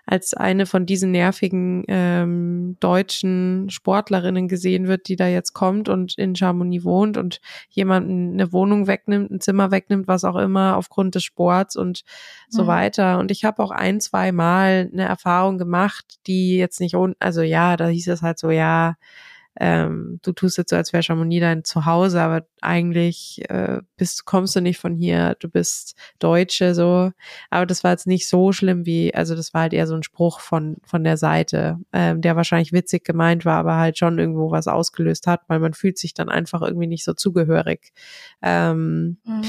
als eine von diesen nervigen ähm, deutschen Sportlerinnen gesehen wird, die da jetzt kommt und in Chamonix wohnt und jemanden eine Wohnung wegnimmt, ein Zimmer wegnimmt, was auch immer, aufgrund des Sports und so mhm. weiter. Und ich habe auch ein, zwei Mal eine Erfahrung gemacht, die jetzt nicht, also ja, da hieß es halt so, ja, ähm, du tust jetzt so, als wäre Chamonix dein Zuhause, aber eigentlich äh, bist, kommst du nicht von hier, du bist Deutsche, so. Aber das war jetzt nicht so schlimm wie, also das war halt eher so ein Spruch von, von der Seite, ähm, der wahrscheinlich witzig gemeint war, aber halt schon irgendwo was ausgelöst hat, weil man fühlt sich dann einfach irgendwie nicht so zugehörig. Ähm, mhm.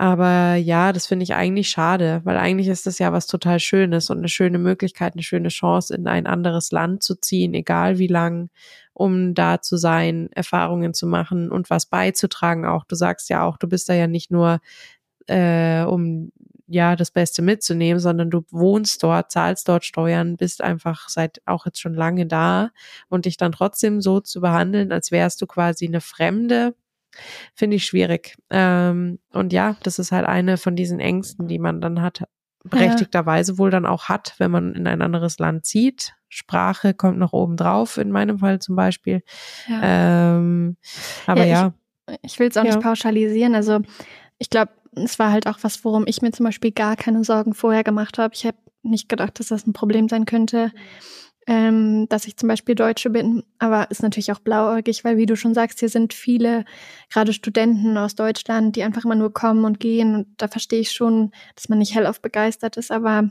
Aber ja, das finde ich eigentlich schade, weil eigentlich ist das ja was total Schönes und eine schöne Möglichkeit, eine schöne Chance, in ein anderes Land zu ziehen, egal wie lang, um da zu sein, Erfahrungen zu machen und was beizutragen auch. Du sagst ja auch, du bist da ja nicht nur, äh, um ja das Beste mitzunehmen, sondern du wohnst dort, zahlst dort Steuern, bist einfach seit auch jetzt schon lange da und dich dann trotzdem so zu behandeln, als wärst du quasi eine Fremde, finde ich schwierig. Ähm, und ja, das ist halt eine von diesen Ängsten, die man dann hat, berechtigterweise wohl dann auch hat, wenn man in ein anderes Land zieht. Sprache kommt noch oben drauf, in meinem Fall zum Beispiel. Ja. Ähm, aber ja. ja. Ich, ich will es auch nicht pauschalisieren. Also ich glaube, es war halt auch was, worum ich mir zum Beispiel gar keine Sorgen vorher gemacht habe. Ich habe nicht gedacht, dass das ein Problem sein könnte, ähm, dass ich zum Beispiel Deutsche bin. Aber ist natürlich auch blauäugig, weil wie du schon sagst, hier sind viele, gerade Studenten aus Deutschland, die einfach immer nur kommen und gehen. Und da verstehe ich schon, dass man nicht hellauf begeistert ist. Aber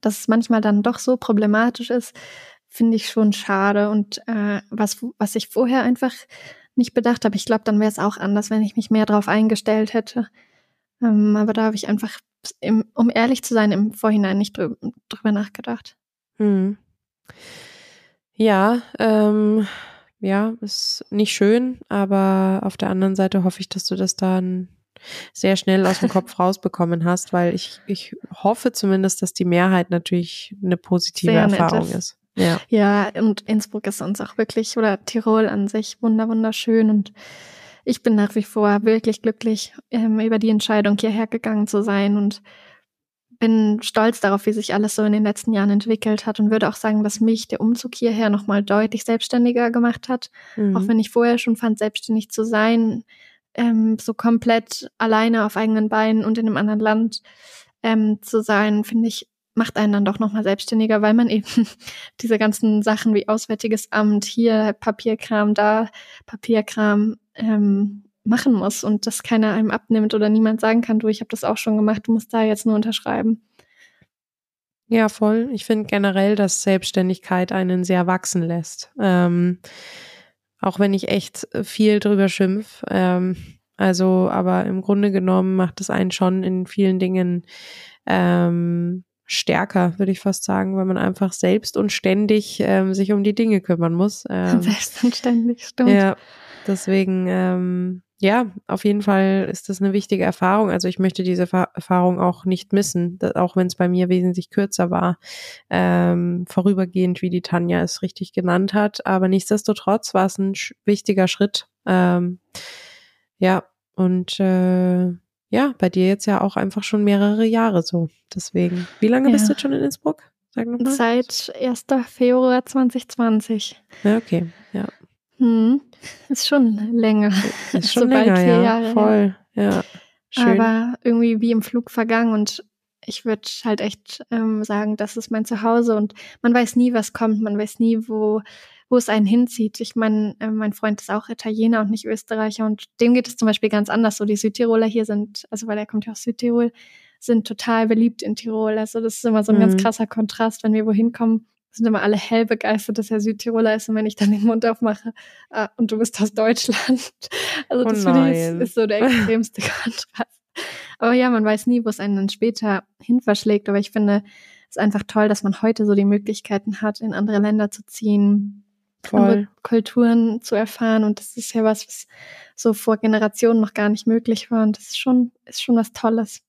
dass es manchmal dann doch so problematisch ist, finde ich schon schade. Und äh, was, was ich vorher einfach nicht bedacht habe, ich glaube, dann wäre es auch anders, wenn ich mich mehr darauf eingestellt hätte. Ähm, aber da habe ich einfach, im, um ehrlich zu sein, im Vorhinein nicht drü drüber nachgedacht. Hm. Ja, ähm, ja, ist nicht schön, aber auf der anderen Seite hoffe ich, dass du das dann sehr schnell aus dem Kopf rausbekommen hast, weil ich, ich hoffe zumindest, dass die Mehrheit natürlich eine positive Sehr Erfahrung ist. ist. Ja. Ja, und Innsbruck ist uns auch wirklich, oder Tirol an sich, wunder, wunderschön. Und ich bin nach wie vor wirklich glücklich, ähm, über die Entscheidung hierher gegangen zu sein und bin stolz darauf, wie sich alles so in den letzten Jahren entwickelt hat und würde auch sagen, dass mich der Umzug hierher nochmal deutlich selbstständiger gemacht hat. Mhm. Auch wenn ich vorher schon fand, selbstständig zu sein, ähm, so komplett alleine auf eigenen Beinen und in einem anderen Land ähm, zu sein, finde ich, macht einen dann doch nochmal selbstständiger, weil man eben diese ganzen Sachen wie Auswärtiges Amt, hier Papierkram, da Papierkram ähm, machen muss und das keiner einem abnimmt oder niemand sagen kann, du, ich habe das auch schon gemacht, du musst da jetzt nur unterschreiben. Ja, voll. Ich finde generell, dass Selbstständigkeit einen sehr wachsen lässt. Ähm, auch wenn ich echt viel drüber schimpf. Ähm, also, aber im Grunde genommen macht es einen schon in vielen Dingen ähm, stärker, würde ich fast sagen, weil man einfach selbst und ständig ähm, sich um die Dinge kümmern muss. Ähm, Selbstverständlich, stimmt. ja, deswegen, ähm, ja, auf jeden Fall ist das eine wichtige Erfahrung. Also ich möchte diese Fa- Erfahrung auch nicht missen, auch wenn es bei mir wesentlich kürzer war, ähm, vorübergehend, wie die Tanja es richtig genannt hat. Aber nichtsdestotrotz war es ein sch wichtiger Schritt. Ähm, ja, und äh, ja, bei dir jetzt ja auch einfach schon mehrere Jahre so. Deswegen, wie lange Ja. bist du jetzt schon in Innsbruck? Sag nochmal. Seit 1. Februar 2020. Ja, okay. Ja. Hm. Ist schon länger. Ist So schon bald länger, vier ja. Jahre. Voll. Ja. Schön. Aber irgendwie wie im Flug vergangen und ich würde halt echt ähm, sagen, das ist mein Zuhause und man weiß nie, was kommt, man weiß nie, wo, wo es einen hinzieht. Ich meine, äh, mein Freund ist auch Italiener und nicht Österreicher und dem geht es zum Beispiel ganz anders. So die Südtiroler hier sind, also weil er kommt ja aus Südtirol, sind total beliebt in Tirol. Also das ist immer so ein ganz Mhm. krasser Kontrast, wenn wir wohin kommen. Sind immer alle hell begeistert, dass er Südtiroler ist und wenn ich dann den Mund aufmache ah, und du bist aus Deutschland. Also Oh das finde ich nein. ist, ist so der extremste Kontrast. Aber ja, man weiß nie, wo es einen dann später hin verschlägt. Aber ich finde es ist einfach toll, dass man heute so die Möglichkeiten hat, in andere Länder zu ziehen, Voll. Kulturen zu erfahren. Und das ist ja was, was so vor Generationen noch gar nicht möglich war. Und das ist schon, ist schon was Tolles.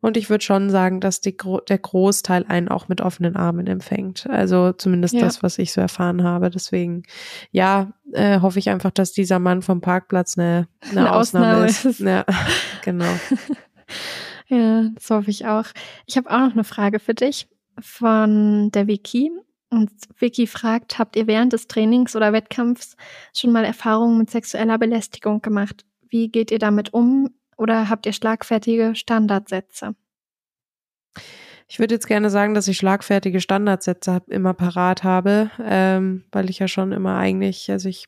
Und ich würde schon sagen, dass die, der Großteil einen auch mit offenen Armen empfängt. Also zumindest Ja. das, was ich so erfahren habe. Deswegen, ja, äh, hoffe ich einfach, dass dieser Mann vom Parkplatz eine, eine, Eine Ausnahme, Ausnahme ist. ist. Ja, genau. Ja, das hoffe ich auch. Ich habe auch noch eine Frage für dich von der Vicky. Und Vicky fragt, habt ihr während des Trainings oder Wettkampfs schon mal Erfahrungen mit sexueller Belästigung gemacht? Wie geht ihr damit um? Oder habt ihr schlagfertige Standardsätze? Ich würde jetzt gerne sagen, dass ich schlagfertige Standardsätze immer parat habe, ähm, weil ich ja schon immer eigentlich, also ich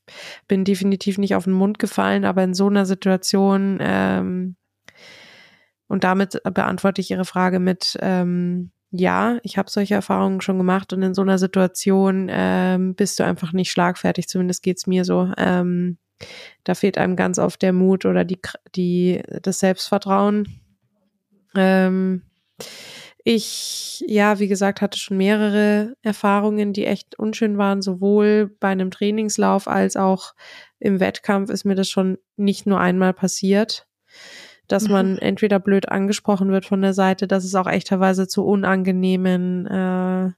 bin definitiv nicht auf den Mund gefallen, aber in so einer Situation ähm, und damit beantworte ich Ihre Frage mit ähm, ja, ich habe solche Erfahrungen schon gemacht und in so einer Situation ähm, bist du einfach nicht schlagfertig, zumindest geht's mir so. Ähm, da fehlt einem ganz oft der Mut oder die, die das Selbstvertrauen. Ähm, ich, ja, wie gesagt, hatte schon mehrere Erfahrungen, die echt unschön waren. Sowohl bei einem Trainingslauf als auch im Wettkampf ist mir das schon nicht nur einmal passiert, dass man entweder blöd angesprochen wird von der Seite, dass es auch echterweise zu unangenehmen äh,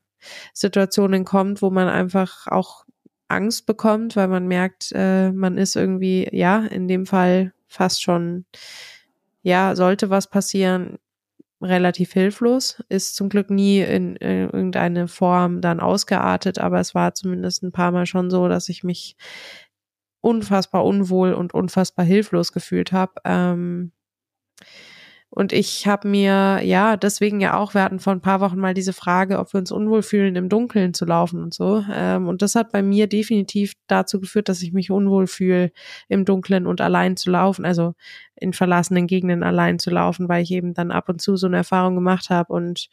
Situationen kommt, wo man einfach auch Angst bekommt, weil man merkt, äh, man ist irgendwie, ja, in dem Fall fast schon, ja, sollte was passieren, relativ hilflos, ist zum Glück nie in, in irgendeine Form dann ausgeartet, aber es war zumindest ein paar Mal schon so, dass ich mich unfassbar unwohl und unfassbar hilflos gefühlt habe. Ähm, und ich habe mir, ja, deswegen ja auch, wir hatten vor ein paar Wochen mal diese Frage, ob wir uns unwohl fühlen, im Dunkeln zu laufen und so. Ähm, und das hat bei mir definitiv dazu geführt, dass ich mich unwohl fühle, im Dunkeln und allein zu laufen, also in verlassenen Gegenden allein zu laufen, weil ich eben dann ab und zu so eine Erfahrung gemacht habe. Und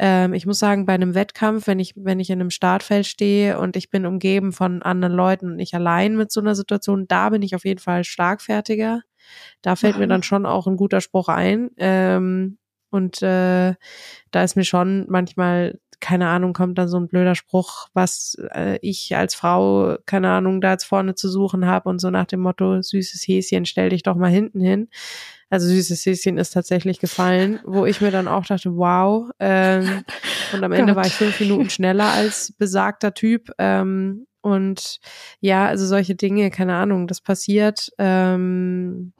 ähm, ich muss sagen, bei einem Wettkampf, wenn ich, wenn ich in einem Startfeld stehe und ich bin umgeben von anderen Leuten und nicht allein mit so einer Situation, da bin ich auf jeden Fall schlagfertiger da fällt mir dann schon auch ein guter Spruch ein. Ähm, und äh, da ist mir schon manchmal, keine Ahnung, kommt dann so ein blöder Spruch, was äh, ich als Frau, keine Ahnung, da jetzt vorne zu suchen habe und so nach dem Motto, süßes Häschen, stell dich doch mal hinten hin. Also süßes Häschen ist tatsächlich gefallen, wo ich mir dann auch dachte, wow. Ähm, und am Ende war ich fünf Minuten schneller als besagter Typ. Ähm, und ja, also solche Dinge, keine Ahnung, das passiert. Ähm,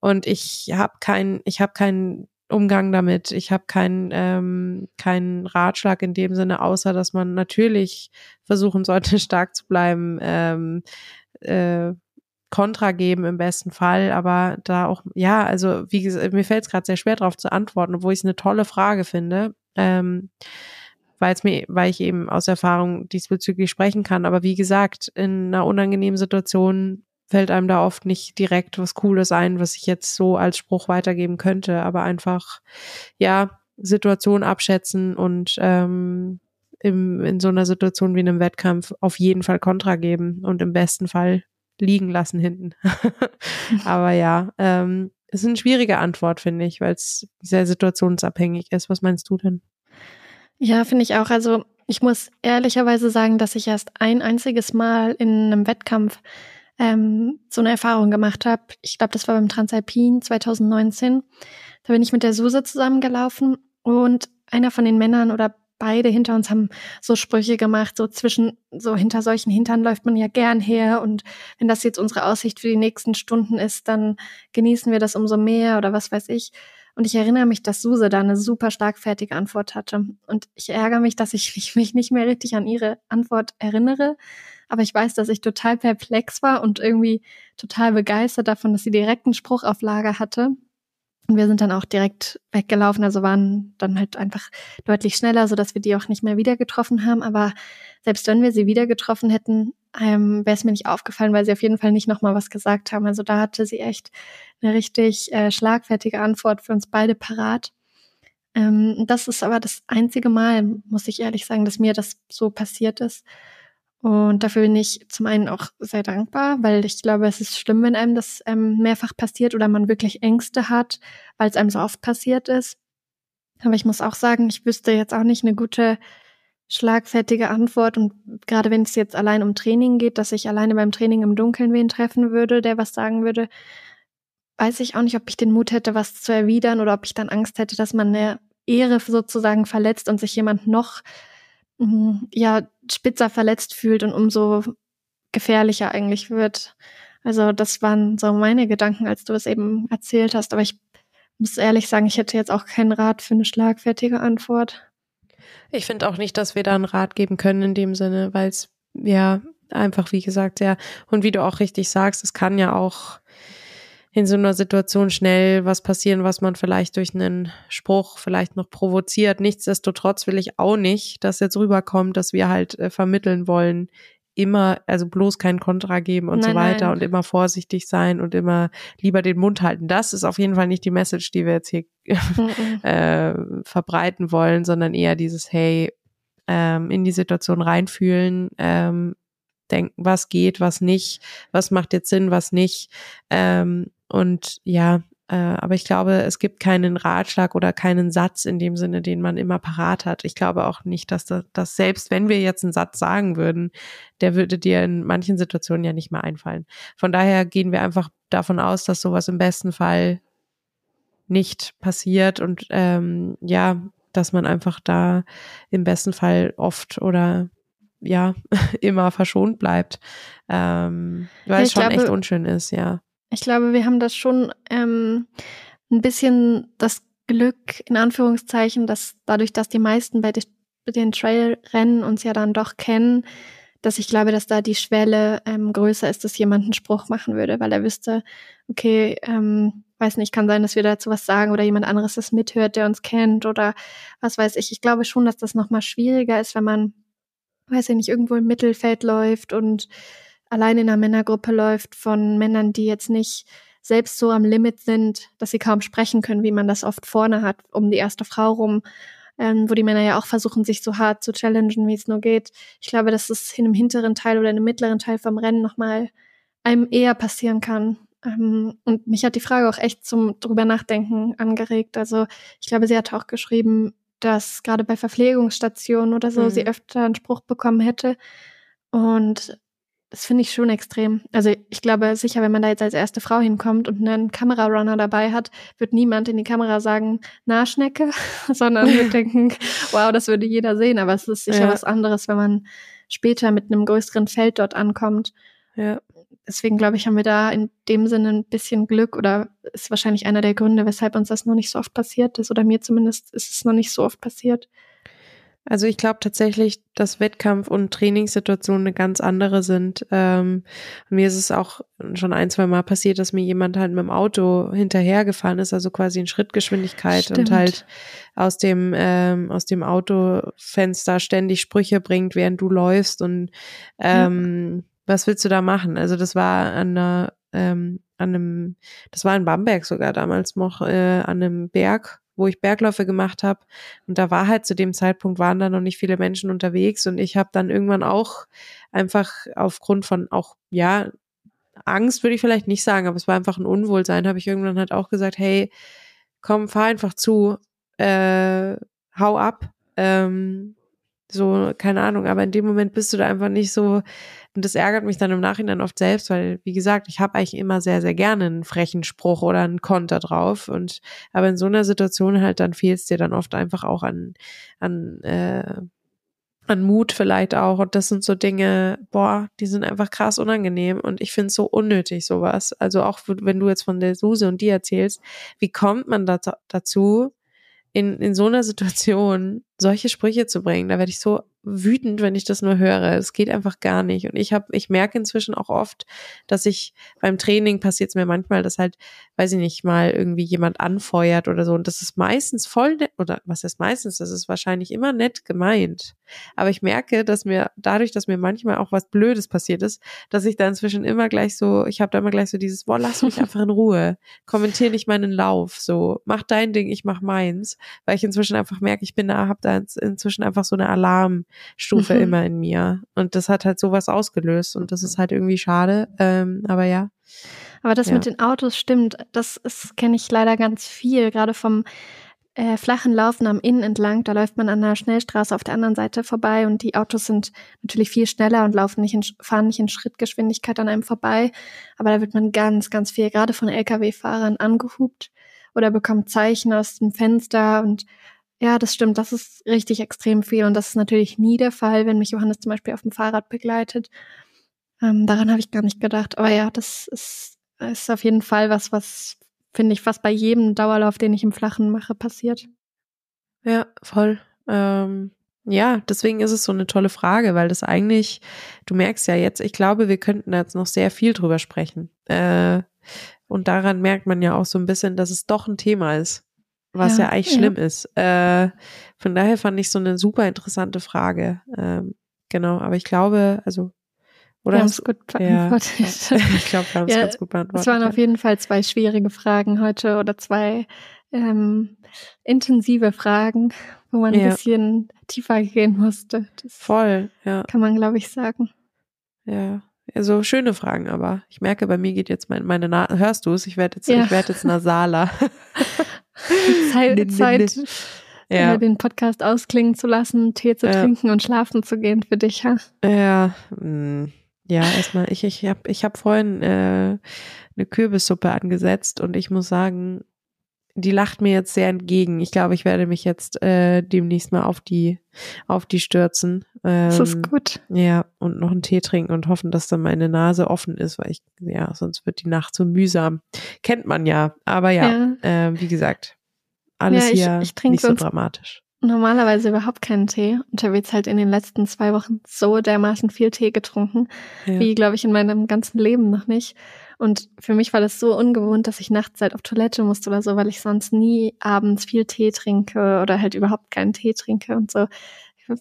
und ich habe keinen, ich habe keinen Umgang damit. Ich habe keinen ähm, keinen Ratschlag in dem Sinne, außer dass man natürlich versuchen sollte, stark zu bleiben, ähm, äh, Kontra geben im besten Fall, aber da auch, ja, also wie gesagt, mir fällt es gerade sehr schwer darauf zu antworten, obwohl ich es eine tolle Frage finde. Ähm, weil mir, weil ich eben aus Erfahrung diesbezüglich sprechen kann. Aber wie gesagt, in einer unangenehmen Situation fällt einem da oft nicht direkt was Cooles ein, was ich jetzt so als Spruch weitergeben könnte, aber einfach, ja, Situation abschätzen und ähm, im, in so einer Situation wie einem Wettkampf auf jeden Fall Kontra geben und im besten Fall liegen lassen hinten. aber ja, ähm, ist eine schwierige Antwort, finde ich, weil es sehr situationsabhängig ist. Was meinst du denn? Ja, finde ich auch. Also ich muss ehrlicherweise sagen, dass ich erst ein einziges Mal in einem Wettkampf ähm, so eine Erfahrung gemacht habe. Ich glaube, das war beim Transalpin 2019. Da bin ich mit der Suse zusammengelaufen und einer von den Männern oder beide hinter uns haben so Sprüche gemacht, so zwischen, so hinter solchen Hintern läuft man ja gern her und wenn das jetzt unsere Aussicht für die nächsten Stunden ist, dann genießen wir das umso mehr oder was weiß ich. Und ich erinnere mich, dass Suse da eine super schlagfertige Antwort hatte. Und ich ärgere mich, dass ich mich nicht mehr richtig an ihre Antwort erinnere. Aber ich weiß, dass ich total perplex war und irgendwie total begeistert davon, dass sie direkt einen Spruch auf Lager hatte. Und wir sind dann auch direkt weggelaufen, also waren dann halt einfach deutlich schneller, so dass wir die auch nicht mehr wieder getroffen haben. Aber selbst wenn wir sie wieder getroffen hätten, ähm, wäre es mir nicht aufgefallen, weil sie auf jeden Fall nicht nochmal was gesagt haben. Also da hatte sie echt eine richtig äh, schlagfertige Antwort für uns beide parat. Ähm, das ist aber das einzige Mal, muss ich ehrlich sagen, dass mir das so passiert ist. Und dafür bin ich zum einen auch sehr dankbar, weil ich glaube, es ist schlimm, wenn einem das ähm, mehrfach passiert oder man wirklich Ängste hat, weil es einem so oft passiert ist. Aber ich muss auch sagen, ich wüsste jetzt auch nicht eine gute schlagfertige Antwort. Und gerade wenn es jetzt allein um Training geht, dass ich alleine beim Training im Dunkeln wen treffen würde, der was sagen würde, weiß ich auch nicht, ob ich den Mut hätte, was zu erwidern oder ob ich dann Angst hätte, dass man eine Ehre sozusagen verletzt und sich jemand noch mm, ja spitzer verletzt fühlt und umso gefährlicher eigentlich wird. Also das waren so meine Gedanken, als du es eben erzählt hast. Aber ich muss ehrlich sagen, ich hätte jetzt auch keinen Rat für eine schlagfertige Antwort. Ich finde auch nicht, dass wir da einen Rat geben können in dem Sinne, weil es ja einfach, wie gesagt, ja, und wie du auch richtig sagst, es kann ja auch in so einer Situation schnell was passieren, was man vielleicht durch einen Spruch vielleicht noch provoziert. Nichtsdestotrotz will ich auch nicht, dass jetzt rüberkommt, dass wir halt äh, vermitteln wollen, immer, also bloß kein Kontra geben und nein, so weiter nein. und immer vorsichtig sein und immer lieber den Mund halten. Das ist auf jeden Fall nicht die Message, die wir jetzt hier äh, verbreiten wollen, sondern eher dieses, hey, ähm, in die Situation reinfühlen, ähm, denken, was geht, was nicht, was macht jetzt Sinn, was nicht. Ähm, und ja, äh, aber ich glaube, es gibt keinen Ratschlag oder keinen Satz in dem Sinne, den man immer parat hat. Ich glaube auch nicht, dass das, dass selbst wenn wir jetzt einen Satz sagen würden, der würde dir in manchen Situationen ja nicht mehr einfallen. Von daher gehen wir einfach davon aus, dass sowas im besten Fall nicht passiert und ähm, ja, dass man einfach da im besten Fall oft oder ja immer verschont bleibt, ähm, weil ja, es schon glaube, echt unschön ist, ja. Ich glaube, wir haben das schon ähm, ein bisschen das Glück in Anführungszeichen, dass dadurch, dass die meisten bei den Trailrennen uns ja dann doch kennen, dass ich glaube, dass da die Schwelle ähm, größer ist, dass jemand einen Spruch machen würde, weil er wüsste, okay, ähm, weiß nicht, kann sein, dass wir dazu was sagen oder jemand anderes das mithört, der uns kennt oder was weiß ich. Ich glaube schon, dass das nochmal schwieriger ist, wenn man, weiß ich nicht, irgendwo im Mittelfeld läuft und allein in einer Männergruppe läuft von Männern, die jetzt nicht selbst so am Limit sind, dass sie kaum sprechen können, wie man das oft vorne hat, um die erste Frau rum ähm, wo die Männer ja auch versuchen, sich so hart zu challengen, wie es nur geht. Ich glaube, dass es in einem hinteren Teil oder in einem mittleren Teil vom Rennen nochmal einem eher passieren kann. Ähm, und mich hat die Frage auch echt zum drüber nachdenken angeregt. Also ich glaube, sie hat auch geschrieben, dass gerade bei Verpflegungsstationen oder so mhm. sie öfter einen Spruch bekommen hätte. Und das finde ich schon extrem. Also ich glaube sicher, wenn man da jetzt als erste Frau hinkommt und einen Kamerarunner dabei hat, wird niemand in die Kamera sagen, na Schnecke, sondern wird denken, wow, das würde jeder sehen. Aber es ist sicher ja. was anderes, wenn man später mit einem größeren Feld dort ankommt. Ja. Deswegen glaube ich, haben wir da in dem Sinne ein bisschen Glück oder ist wahrscheinlich einer der Gründe, weshalb uns das noch nicht so oft passiert ist. Oder mir zumindest ist es noch nicht so oft passiert. Also ich glaube tatsächlich, dass Wettkampf- und Trainingssituationen eine ganz andere sind. Ähm, mir ist es auch schon ein, zwei Mal passiert, dass mir jemand halt mit dem Auto hinterhergefahren ist, also quasi in Schrittgeschwindigkeit Stimmt. und halt aus dem, ähm, aus dem Autofenster ständig Sprüche bringt, während du läufst und ähm, ja. Was willst du da machen? Also das war an einer, ähm, an einem, das war in Bamberg sogar damals noch, äh, an einem Berg wo ich Bergläufe gemacht habe. Und da war halt zu dem Zeitpunkt waren da noch nicht viele Menschen unterwegs und ich habe dann irgendwann auch einfach aufgrund von auch, ja, Angst würde ich vielleicht nicht sagen, aber es war einfach ein Unwohlsein, habe ich irgendwann halt auch gesagt, hey, komm, fahr einfach zu, äh, hau ab. Ähm, so, keine Ahnung, aber in dem Moment bist du da einfach nicht so, und das ärgert mich dann im Nachhinein oft selbst, weil, wie gesagt, ich habe eigentlich immer sehr, sehr gerne einen frechen Spruch oder einen Konter drauf. Und aber in so einer Situation halt, dann fehlt es dir dann oft einfach auch an, an, äh, an Mut vielleicht auch. Und das sind so Dinge, boah, die sind einfach krass unangenehm. Und ich finde es so unnötig, sowas. Also auch wenn du jetzt von der Suse und die erzählst, wie kommt man da, dazu, in, in so einer Situation solche Sprüche zu bringen? Da werde ich so wütend, wenn ich das nur höre. Es geht einfach gar nicht. Und ich habe, ich merke inzwischen auch oft, dass ich beim Training passiert es mir manchmal, dass halt, weiß ich nicht, mal irgendwie jemand anfeuert oder so. Und das ist meistens voll nett, oder was ist meistens? Das ist wahrscheinlich immer nett gemeint. Aber ich merke, dass mir dadurch, dass mir manchmal auch was Blödes passiert ist, dass ich da inzwischen immer gleich so, ich habe da immer gleich so dieses, boah, lass mich einfach in Ruhe, kommentier nicht meinen Lauf, so mach dein Ding, ich mach meins, weil ich inzwischen einfach merke, ich bin da, habe da inzwischen einfach so eine Alarm Stufe mhm. immer in mir. Und das hat halt sowas ausgelöst und das ist halt irgendwie schade. Ähm, aber ja. Aber das ja. mit den Autos stimmt, das kenne ich leider ganz viel, gerade vom äh, flachen Laufen am Innen entlang. Da läuft man an der Schnellstraße auf der anderen Seite vorbei und die Autos sind natürlich viel schneller und laufen nicht in, fahren nicht in Schrittgeschwindigkeit an einem vorbei. Aber da wird man ganz, ganz viel, gerade von Lkw-Fahrern angehupt oder bekommt Zeichen aus dem Fenster und ja, das stimmt. Das ist richtig extrem viel. Und das ist natürlich nie der Fall, wenn mich Johannes zum Beispiel auf dem Fahrrad begleitet. Ähm, daran habe ich gar nicht gedacht. Aber ja, das ist, ist auf jeden Fall was, was, finde ich, fast bei jedem Dauerlauf, den ich im Flachen mache, passiert. Ja, voll. Ähm, ja, deswegen ist es so eine tolle Frage, weil das eigentlich, du merkst ja jetzt, ich glaube, wir könnten jetzt noch sehr viel drüber sprechen. Äh, und daran merkt man ja auch so ein bisschen, dass es doch ein Thema ist was ja, ja eigentlich ja. schlimm ist. Äh, von daher fand ich so eine super interessante Frage. Ähm, genau, aber ich glaube, also oder wir haben es gut beantwortet. Ja, ich glaube, wir haben es ja, ganz gut beantwortet. Es waren auf jeden Fall zwei schwierige Fragen heute oder zwei ähm, intensive Fragen, wo man ein bisschen tiefer gehen musste. Das Voll, ja. Kann man, glaube ich, sagen. Ja. Also schöne Fragen, aber ich merke, bei mir geht jetzt mein, meine Na hörst du es? Ich werde jetzt, ich werde jetzt nasaler. Zeit, Zeit ja. äh, den Podcast ausklingen zu lassen, Tee zu ja. trinken und schlafen zu gehen für dich, ja? Ja, mh. Hm. ja, erstmal, ich, ich habe ich hab vorhin äh, eine Kürbissuppe angesetzt und ich muss sagen, die lacht mir jetzt sehr entgegen. Ich glaube, ich werde mich jetzt äh, demnächst mal auf die, auf die stürzen. Ähm, das ist ähm, gut. Ja, und noch einen Tee trinken und hoffen, dass dann meine Nase offen ist, weil ich, ja, sonst wird die Nacht so mühsam. Kennt man ja. Aber ja, ja. Äh, wie gesagt, alles Ja, ich- hier ich nicht so dramatisch. Normalerweise überhaupt keinen Tee und habe jetzt halt in den letzten zwei Wochen so dermaßen viel Tee getrunken, Ja. wie, glaube ich, in meinem ganzen Leben noch nicht. Und für mich war das so ungewohnt, dass ich nachts halt auf Toilette musste oder so, weil ich sonst nie abends viel Tee trinke oder halt überhaupt keinen Tee trinke und so.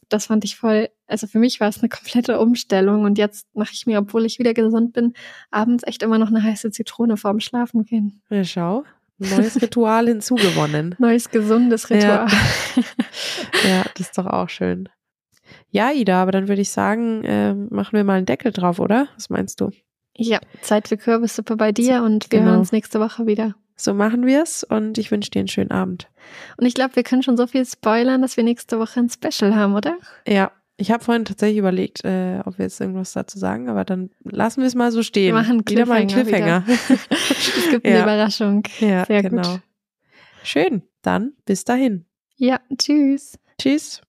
Das fand ich voll, also für mich war es eine komplette Umstellung und jetzt mache ich mir, obwohl ich wieder gesund bin, abends echt immer noch eine heiße Zitrone vorm Schlafen gehen. Ja, schau, neues Ritual hinzugewonnen. Neues gesundes Ja. Ritual. Ja, das ist doch auch schön. Ja, Ida, aber dann würde ich sagen, ähm, machen wir mal einen Deckel drauf, oder? Was meinst du? Ja, Zeit für Kürbissuppe bei dir und wir Genau. hören uns nächste Woche wieder. So machen wir es und ich wünsche dir einen schönen Abend. Und ich glaube, wir können schon so viel spoilern, dass wir nächste Woche ein Special haben, oder? Ja, ich habe vorhin tatsächlich überlegt, äh, ob wir jetzt irgendwas dazu sagen, aber dann lassen wir es mal so stehen. Wir machen einen Wieder mal einen Cliffhanger. Es gibt eine Ja. Überraschung. ja, Sehr genau. gut. Schön, dann bis dahin. Ja, tschüss. Tschüss.